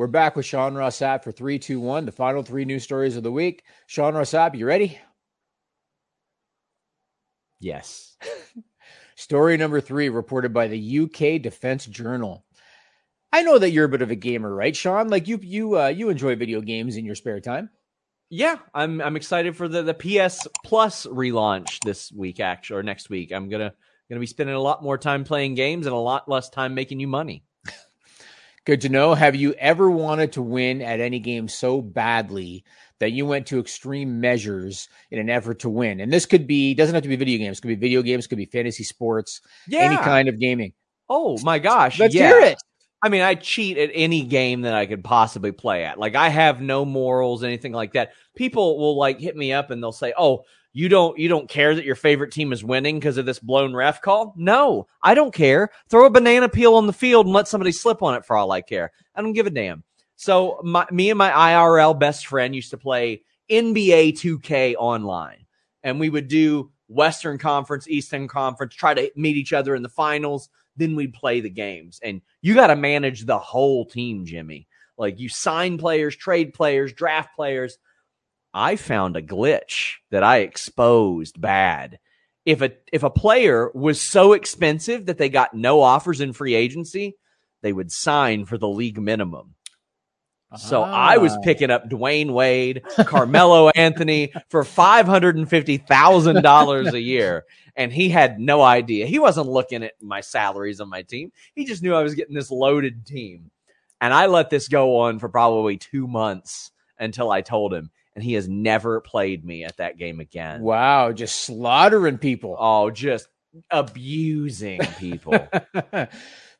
We're back with Sean Ross Sapp for 321, the final three news stories of the week. Sean Ross Sapp, you ready? Yes. Story number three, reported by the UK Defense Journal. I know that you're a bit of a gamer, right, Sean? Like you, you, uh, you enjoy video games in your spare time. Yeah, I'm I'm excited for the the PS Plus relaunch this week, actually, or next week. I'm gonna gonna be spending a lot more time playing games and a lot less time making you money. Good to know. Have you ever wanted to win at any game so badly that you went to extreme measures in an effort to win? And this could be doesn't have to be video games. It could be video games. Could be fantasy sports. Yeah. Any kind of gaming. Oh my gosh! Let's yeah. hear it. I mean, I cheat at any game that I could possibly play at. Like I have no morals, anything like that. People will like hit me up and they'll say, "Oh, you don't you don't care that your favorite team is winning because of this blown ref call?" No, I don't care. Throw a banana peel on the field and let somebody slip on it for all I care. I don't give a damn. So my, me and my IRL best friend used to play NBA 2K online, and we would do Western Conference, Eastern Conference, try to meet each other in the finals. Then we'd play the games, and you got to manage the whole team, Jimmy. Like you sign players, trade players, draft players. I found a glitch that I exposed bad. If a if a player was so expensive that they got no offers in free agency, they would sign for the league minimum. So I was Ah. picking up Dwyane Wade, Carmelo Anthony for five hundred and fifty thousand dollars a year, and he had no idea. He wasn't looking at my salaries on my team. He just knew I was getting this loaded team, and I let this go on for probably two months until I told him, and he has never played me at that game again. Wow, just slaughtering people. Oh, just abusing people.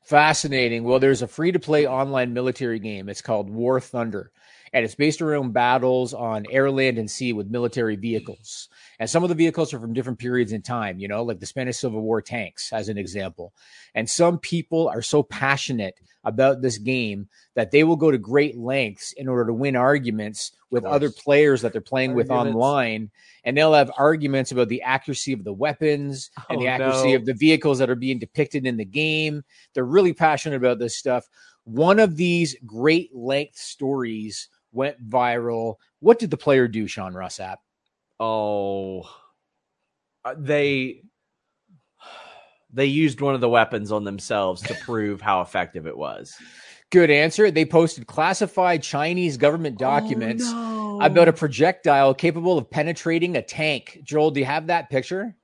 Fascinating. Well, there's a free to play online military game. It's called War Thunder, and it's based around battles on air, land, and sea with military vehicles. And some of the vehicles are from different periods in time, you know, like the Spanish Civil War tanks, as an example. And some people are so passionate about this game that they will go to great lengths in order to win arguments with other players that they're playing with online. And they'll have arguments about the accuracy of the weapons and Oh, the accuracy no. of the vehicles that are being depicted in the game. They're really passionate about this stuff. One of these great length stories went viral. What did the player do, Sean Ross Sapp? Oh, Uh, they they used one of the weapons on themselves to prove how effective it was. Good answer. They posted classified Chinese government documents Oh, about a projectile capable of penetrating a tank. Joel, do you have that picture?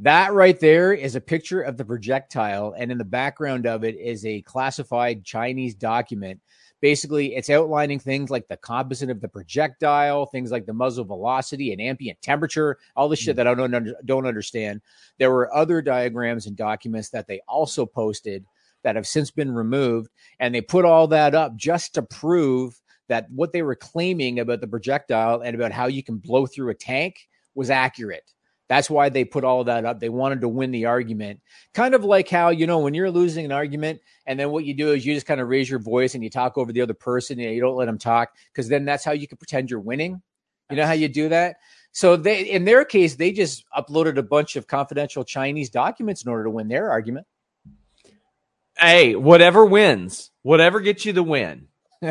That right there is a picture of the projectile, and in the background of it is a classified Chinese document. Basically, it's outlining things like the composite of the projectile, things like the muzzle velocity and ambient temperature, all the shit hmm. that I don't under, don't understand. There were other diagrams and documents that they also posted that have since been removed, and they put all that up just to prove that what they were claiming about the projectile and about how you can blow through a tank was accurate. That's why they put all that up. They wanted to win the argument. Kind of like how, you know, when you're losing an argument and then what you do is you just kind of raise your voice and you talk over the other person and you don't let them talk because then that's how you can pretend you're winning. You know how you do that? So they in their case, they just uploaded a bunch of confidential Chinese documents in order to win their argument. hey, whatever wins, whatever gets you the win.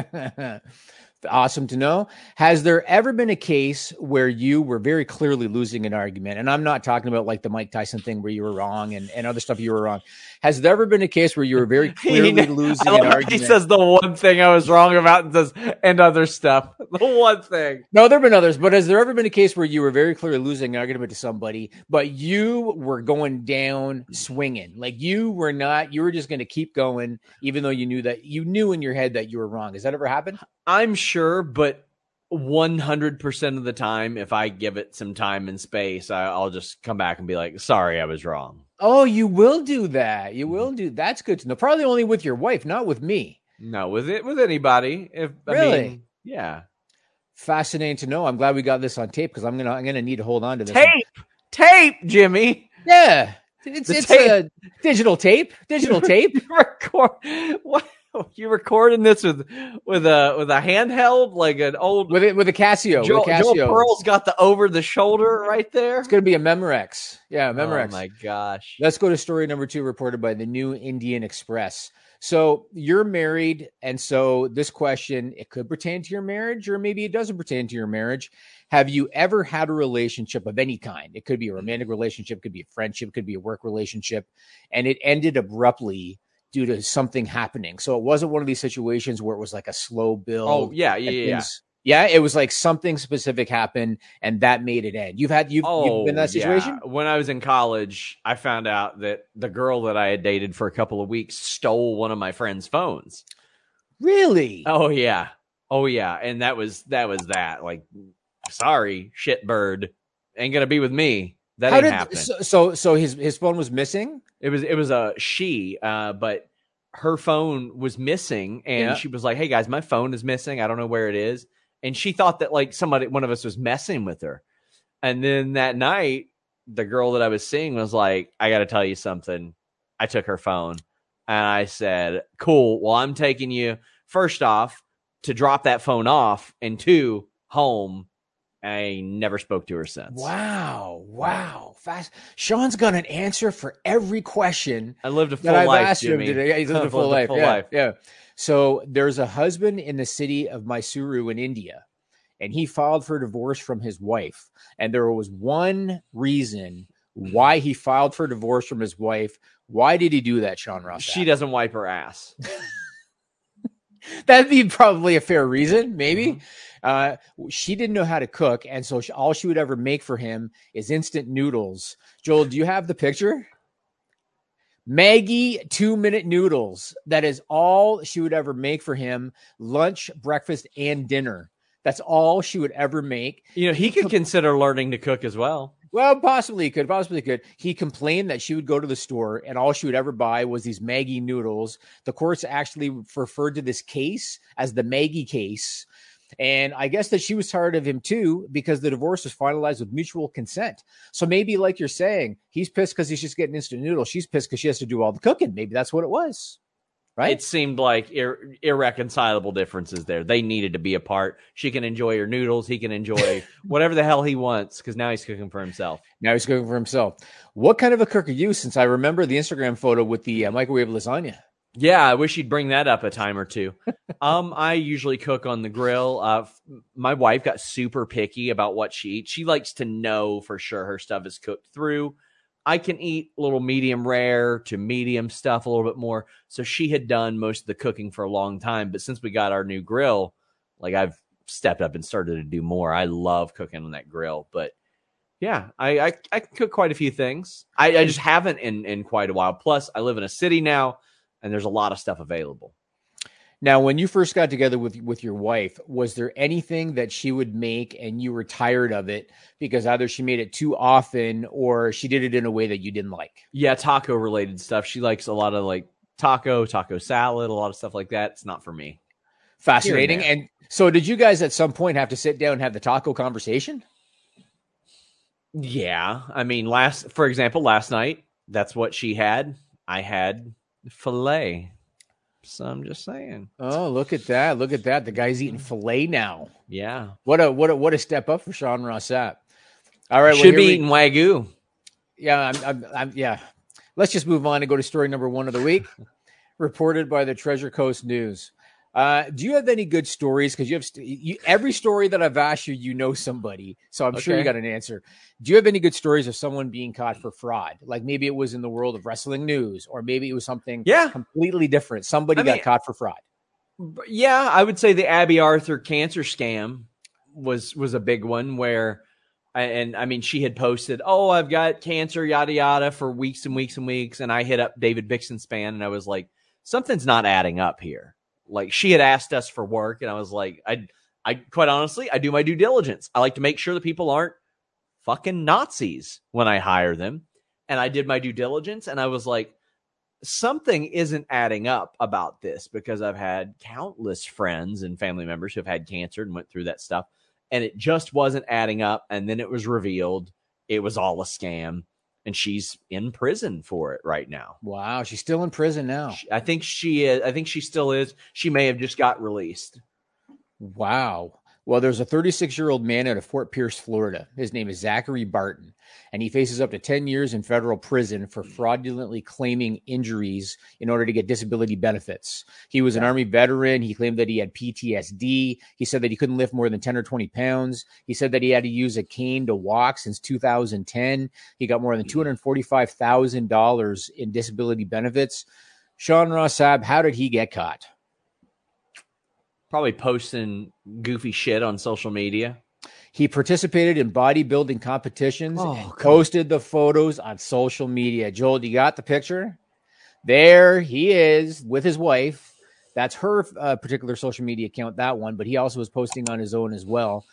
awesome to know. Has there ever been a case where you were very clearly losing an argument? And I'm not talking about like the Mike Tyson thing where you were wrong and, and other stuff you were wrong. Has there ever been a case where you were very clearly He- losing an argument? He says the one thing I was wrong about and says and other stuff. The one thing. no, there have been others, but has there ever been a case where you were very clearly losing an argument to somebody, but you were going down swinging? Like you were not, you were just going to keep going, even though you knew that you knew in your head that you were wrong. Has that ever happened? I'm sure, but 100% of the time, if I give it some time and space, I, I'll just come back and be like, sorry, I was wrong. Oh, you will do that. You mm-hmm. will do. That's good to know. Probably only with your wife, not with me. No, with it, with anybody. If I Really? mean, yeah. Fascinating to know. I'm glad we got this on tape because I'm gonna I'm gonna need to hold on to this. Tape, tape, Jimmy. Yeah, it's The it's tape. a digital tape. Digital tape. Record what? You recording this with with a with a handheld like an old with it with a Casio. Joel, with a Joel Pearl's got the over the shoulder right there. It's gonna be a Memorex. Yeah, Memorex. Oh my gosh. Let's go to story number two, reported by the New Indian Express. So you're married, and so this question it could pertain to your marriage, or maybe it doesn't pertain to your marriage. Have you ever had a relationship of any kind? It could be a romantic relationship, could be a friendship, could be a work relationship, and it ended abruptly due to something happening. So it wasn't one of these situations where it was like a slow build. Oh yeah, yeah, yeah. yeah. things- yeah, it was like something specific happened, and that made it end. You've had you've, you've been in oh, that yeah. situation. When I was in college, I found out that the girl that I had dated for a couple of weeks stole one of my friend's phones. Really? Oh yeah. Oh yeah. And that was that was that. Like, sorry, shit bird. Ain't gonna be with me. That How did happening. so, so so his his phone was missing? It was it was a she, uh, but her phone was missing, and Yeah. she was like, "Hey guys, my phone is missing. I don't know where it is." And she thought that like somebody, one of us, was messing with her. And then that night, the girl that I was seeing was like, "I got to tell you something." I took her phone, and I said, "Cool. Well, I'm taking you first off to drop that phone off, and two home." I never spoke to her since. Wow, wow, fast. Sean's got an answer for every question I lived a full I've life, asked Jimmy. him today. Yeah, he's lived a full life. a yeah, yeah. So there's a husband in the city of Mysuru in India, and he filed for divorce from his wife. And there was one reason why he filed for divorce from his wife. Why did he do that, Sean Ross? She doesn't wipe her ass. That'd be probably a fair reason, maybe. Mhm. Uh, she didn't know how to cook, and so she, all she would ever make for him is instant noodles. Joel, do you have the picture? Maggi two minute noodles. That is all she would ever make for him lunch, breakfast, and dinner. That's all she would ever make. You know, he could consider learning to cook as well. Well, possibly he could, possibly could. He complained that she would go to the store and all she would ever buy was these Maggi noodles. The courts actually referred to this case as the Maggi case. And I guess that she was tired of him too because the divorce was finalized with mutual consent. So maybe, like you're saying, he's pissed because he's just getting instant noodles. She's pissed because she has to do all the cooking. Maybe that's what it was. Right? It seemed like ir- irreconcilable differences there. They needed to be apart. She can enjoy her noodles. He can enjoy whatever the hell he wants because now he's cooking for himself. now he's cooking for himself. What kind of a cook are you? Since I remember the Instagram photo with the uh, microwave lasagna. Yeah, I wish you'd bring that up a time or two. um, I usually cook on the grill. Uh, f- my wife got super picky about what she eats. She likes to know for sure her stuff is cooked through. I can eat little medium rare to medium stuff a little bit more. So she had done most of the cooking for a long time, but since we got our new grill, like I've stepped up and started to do more. I love cooking on that grill, but yeah, I I, I can cook quite a few things. I, I just haven't in in quite a while. Plus, I live in a city now, and there's a lot of stuff available. Now, when you first got together with with your wife, was there anything that she would make and you were tired of it because either she made it too often or she did it in a way that you didn't like? Yeah, taco related stuff. She likes a lot of like taco, taco salad, a lot of stuff like that. It's not for me. Fascinating. Here And so, did you guys at some point have to sit down and have the taco conversation? Yeah, I mean, last for example, last night that's what she had. I had fillet. So I'm just saying. Oh, look at that! Look at that! The guy's eating fillet now. Yeah, What a what a what a step up for Sean Ross Sapp. All right, well, should here be we- eating wagyu. Yeah, I'm, I'm, I'm, yeah. Let's just move on and go to story number one of the week, reported by the Treasure Coast News. Uh, do you have any good stories? Because you have st- you, every story that I've asked you, you know somebody, so I'm sure you got an answer. Do you have any good stories of someone being caught for fraud? Like maybe it was in the world of wrestling news, or maybe it was something Yeah, completely different. Somebody I got mean- caught for fraud. Yeah, I would say the Abby Arthur cancer scam was was a big one where and I mean she had posted, "Oh, I've got cancer yada yada for weeks and weeks and weeks." And I hit up David Bixenspan and I was like, "Something's not adding up here." Like she had asked us for work and I was like, I I quite honestly, I do my due diligence. I like to make sure that people aren't fucking Nazis when I hire them. And I did my due diligence and I was like, something isn't adding up about this because I've had countless friends and family members who have had cancer and went through that stuff, and it just wasn't adding up. And then it was revealed it was all a scam, and she's in prison for it right now. Wow, she's still in prison now. She- I think she is. I think she still is. She may have just got released. Wow. Well, there's a 36 year old man out of Fort Pierce, Florida. His name is Zachary Barton, and he faces up to 10 years in federal prison for fraudulently claiming injuries in order to get disability benefits. He was an Army veteran. He claimed that he had PTSD. He said that he couldn't lift more than 10 or 20 pounds. He said that he had to use a cane to walk since 2010. He got more than $245,000 in disability benefits. Sean Ross Sapp, how did he get caught? Probably posting goofy shit on social media. He participated in bodybuilding competitions Oh, and posted the photos on social media. Joel, do you got the picture? There he is with his wife. That's her uh, particular social media account, that one, but he also was posting on his own as well.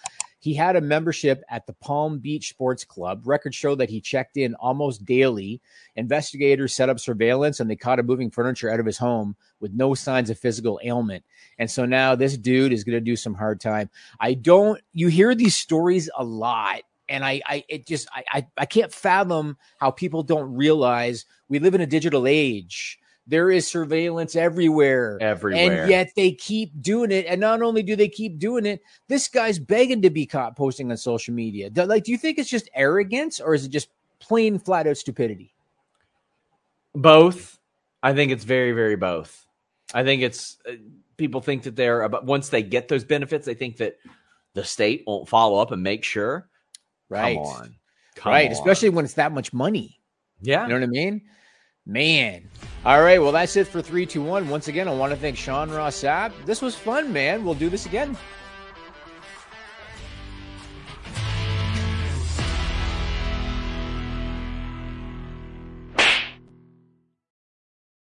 He had a membership at the Palm Beach Sports Club. Records show that he checked in almost daily. Investigators set up surveillance and they caught him moving furniture out of his home with no signs of physical ailment. And so now this dude is going to do some hard time. I don't, you hear these stories a lot. And I, I, it just, I, I, I can't fathom how people don't realize we live in a digital age. There is surveillance everywhere. Everywhere. And yet they keep doing it. And not only do they keep doing it, this guy's begging to be caught posting on social media. Like, do you think it's just arrogance or is it just plain flat out stupidity? Both. I think it's very, very both. I think it's uh, people think that they're about once they get those benefits, they think that the state won't follow up and make sure. Right. Come on. Come right. on. Especially when it's that much money. yeah. You know what I mean? Man. All right. Well, that's it for 321. Once again, I want to thank Sean Ross Sapp. This was fun, man. We'll do this again.